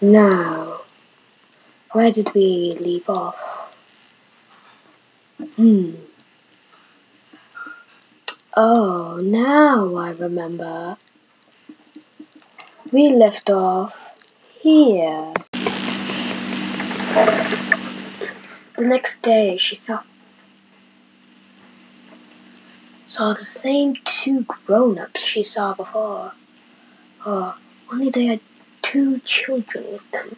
Now, where did we leave off? Hmm. Oh, now I remember. We left off here. The next day, she saw saw the same two grown-ups she saw before. Oh, only they had two children with them.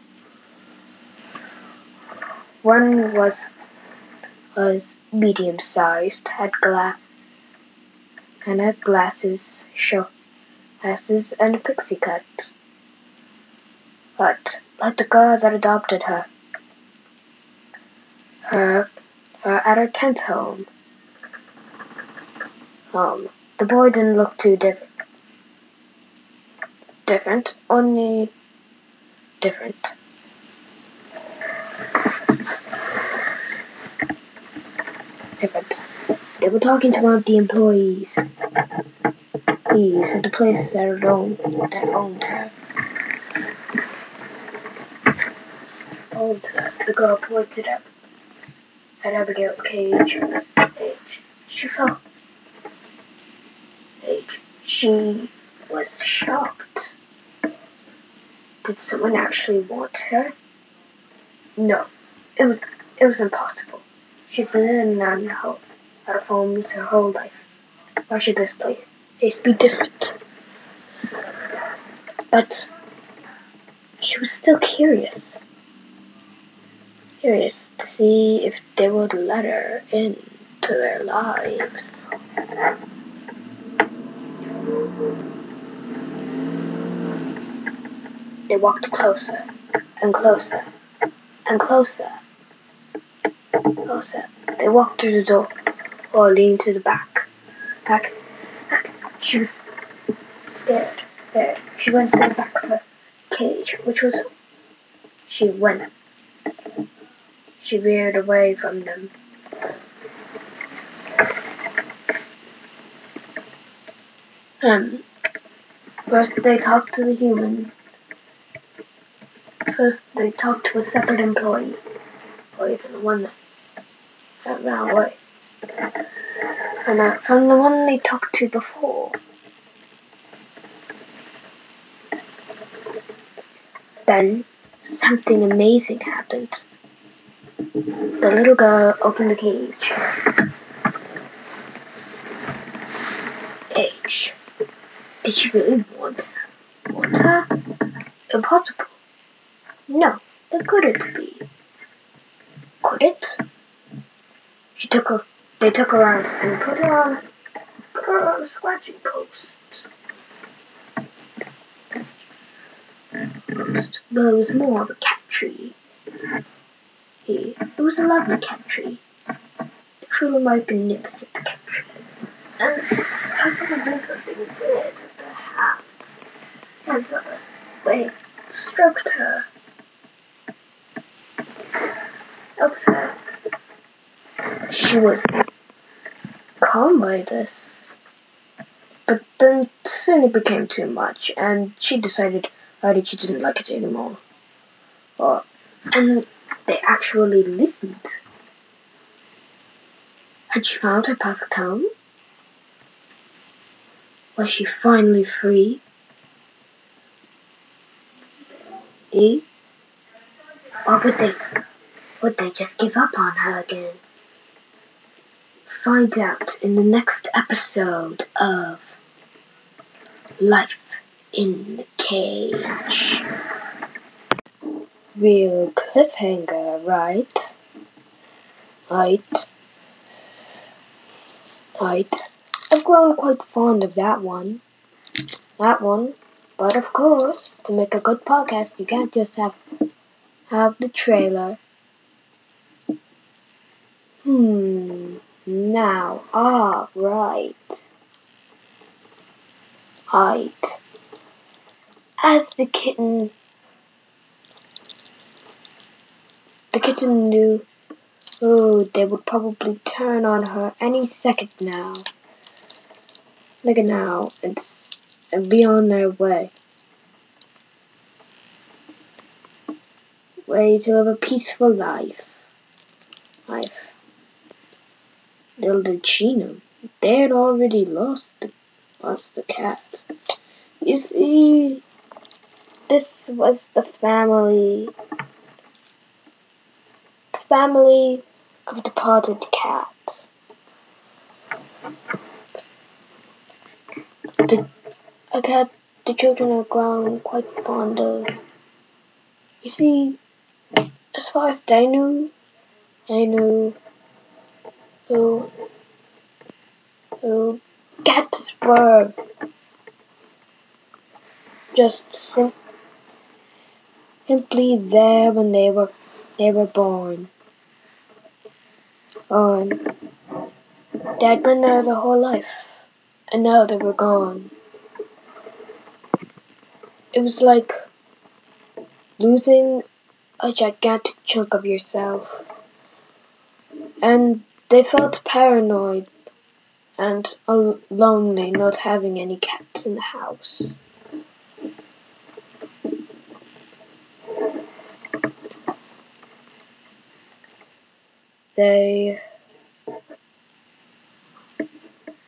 One was was medium-sized, had gla- and had glasses, show glasses, and a pixie cut. But like the girl that adopted her, her, her at her tenth home, um, the boy didn't look too different. Different, only different. Different. They were talking to one of the employees. He's at the place that owned that owned her. Owned her. The girl pointed up at Abigail's cage. Cage. She felt age. She was shocked. Did someone actually want her? No, it was it was impossible. She'd been in and out of homes her whole life. Why should this place be different? But she was still curious. Curious to see if they would let her into their lives. They walked closer and closer and closer. Closer. They walked to the door or leaned to the back. Back. Back. She was scared. Scared. She went to the back of her cage, which was. She went. She veered away from them. Um, first they talked to the human. First they talked to a separate employee. Employee from the one that, ran away. And uh, from the one they talked to before. Then something amazing happened. The little girl opened the cage. Age. Did you really want water? Impossible. No, it couldn't be. Could it? She took her. They took her arms and put her on. Put her on a scratching post. Post. But it was more of a cat tree. It was a lovely cat tree. A truly magnificent cat tree. And started to do something weird with their hands. And so they stroked her. Her. She was calm by this. But then soon it became too much, and she decided that she didn't like it anymore. Well, and they actually listened. Had she found her perfect home? Was she finally free? Eh? Or would they would they just give up on her again? Find out in the next episode of Life in the Cage. Real cliffhanger, right? Right. Right. I've grown quite fond of that one. That one. But of course, to make a good podcast, you can't just have have the trailer. Hmm. Now, ah, right. Right. As the kitten, the kitten knew, oh, they would probably turn on her any second now. Look at now, and, and be on their way. way to live a peaceful life. Life. Did she they had already lost the, lost the cat. You see, this was the family, the family of departed cats. The, a cat the children are grown quite fond of. You see, as far as they knew, they knew who, who cats were just sim- simply there when they were they were born. Um, they'd been there their whole life, and now they were gone. It was like losing a gigantic chunk of yourself. And they felt paranoid and lonely not having any cats in the house. They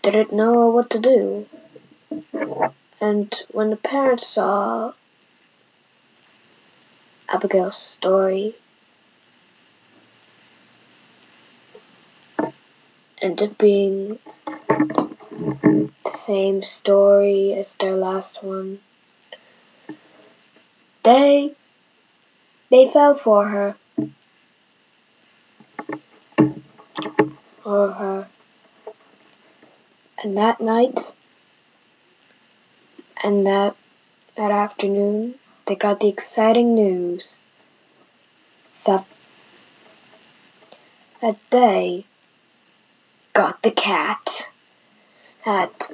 didn't know what to do. And when the parents saw Abigail's story and up being the same story as their last one, they they fell for her. For her. And that night and that that afternoon they got the exciting news that that they got the cat. That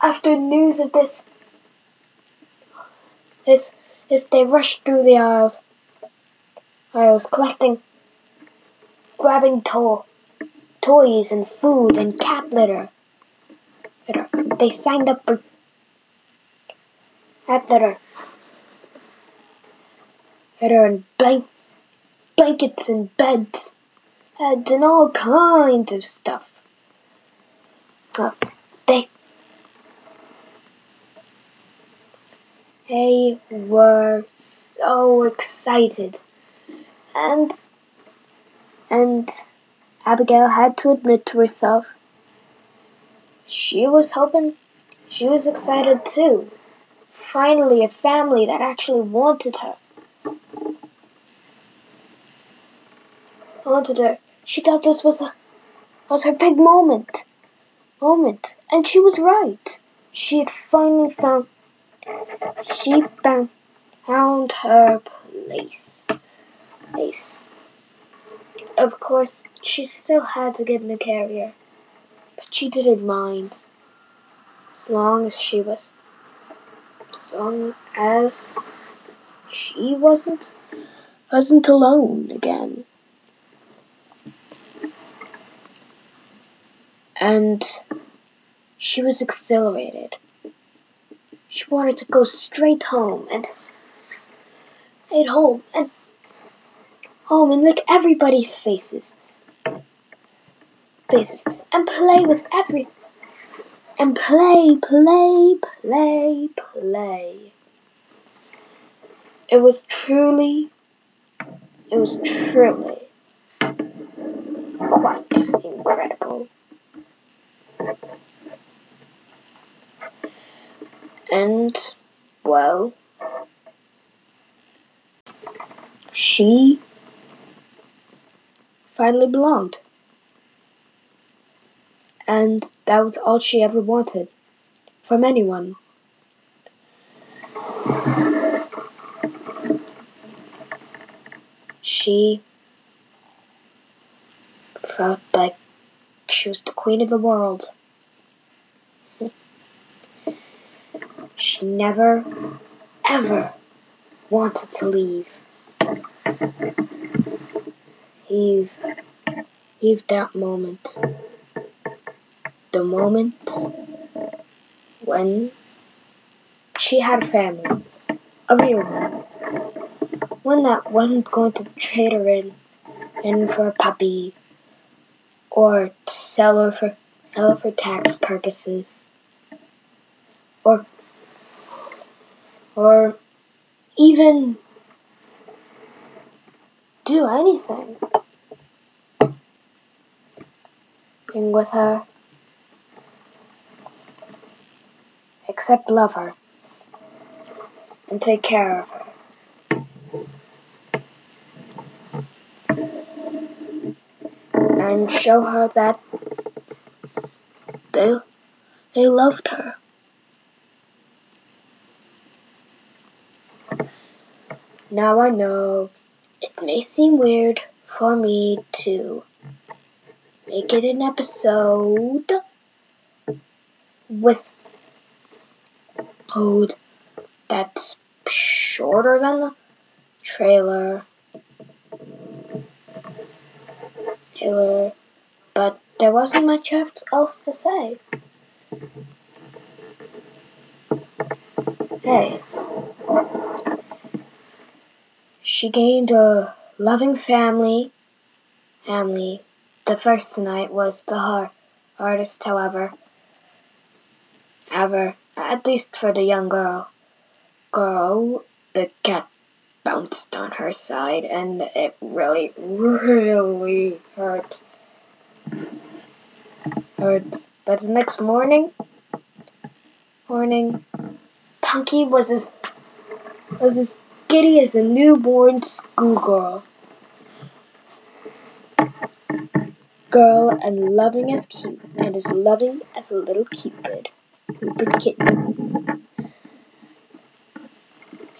after news of this this this they rushed through the aisles aisles collecting grabbing to- toys and food and cat litter. litter. They signed up for cat litter. Litter and blank blankets and beds. Beds and all kinds of stuff. They they were so excited. And and Abigail had to admit to herself she was hoping she was excited too. Finally, a family that actually wanted her. Wanted her. She thought this was a was her big moment. Moment. And she was right. She had finally found she found found her place. Place. Of course, she still had to get in the carrier, but she didn't mind. As long as she was, as long as she wasn't, wasn't alone again. And she was exhilarated. She wanted to go straight home and, and home and home and lick everybody's faces. Faces. And play with every and play, play, play, play. It was truly it was truly quite incredible. And well she finally belonged. And that was all she ever wanted from anyone. She felt like she was the queen of the world. She never, ever wanted to leave. Eve, Eve, that moment. The moment when she had a family, a real one, one that wasn't going to trade her in, in for a puppy or sell her for, sell her for tax purposes or or even do anything with her except love her and take care of her. And show her that they, they loved her. Now I know it may seem weird for me to make it an episode with code that's shorter than the trailer. But there wasn't much else to say. Hey. She gained a loving family. Family. The first night was the hard, hardest, however. Ever, at least for the young girl. Girl, the cat bounced on her side, and it really, really hurt. Hurt. But the next morning, morning, Punky was as was as giddy as a newborn schoolgirl. Girl and loving as cute, and as loving as a little cupid. Cupid kitten.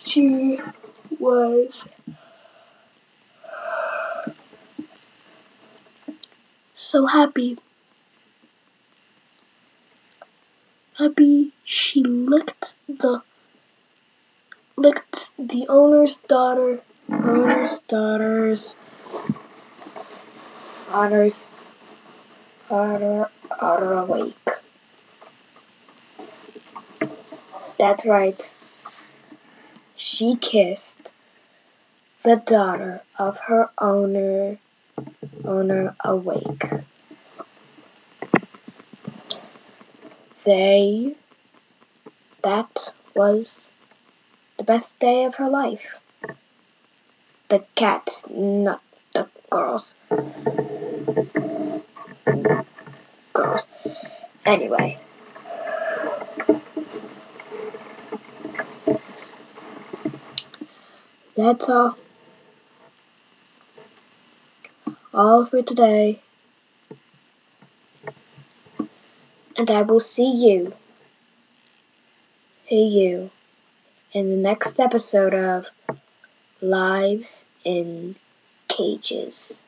She was so happy. Happy she licked the licked the owner's daughter, owner's daughter's, daughter's, daughter, daughter awake. That's right. She kissed the daughter of her owner, owner awake. They, that was the best day of her life. The cats, not the girls. Girls. Anyway. That's all. All for today. And I will see you. See you in the next episode of Lives in Cages.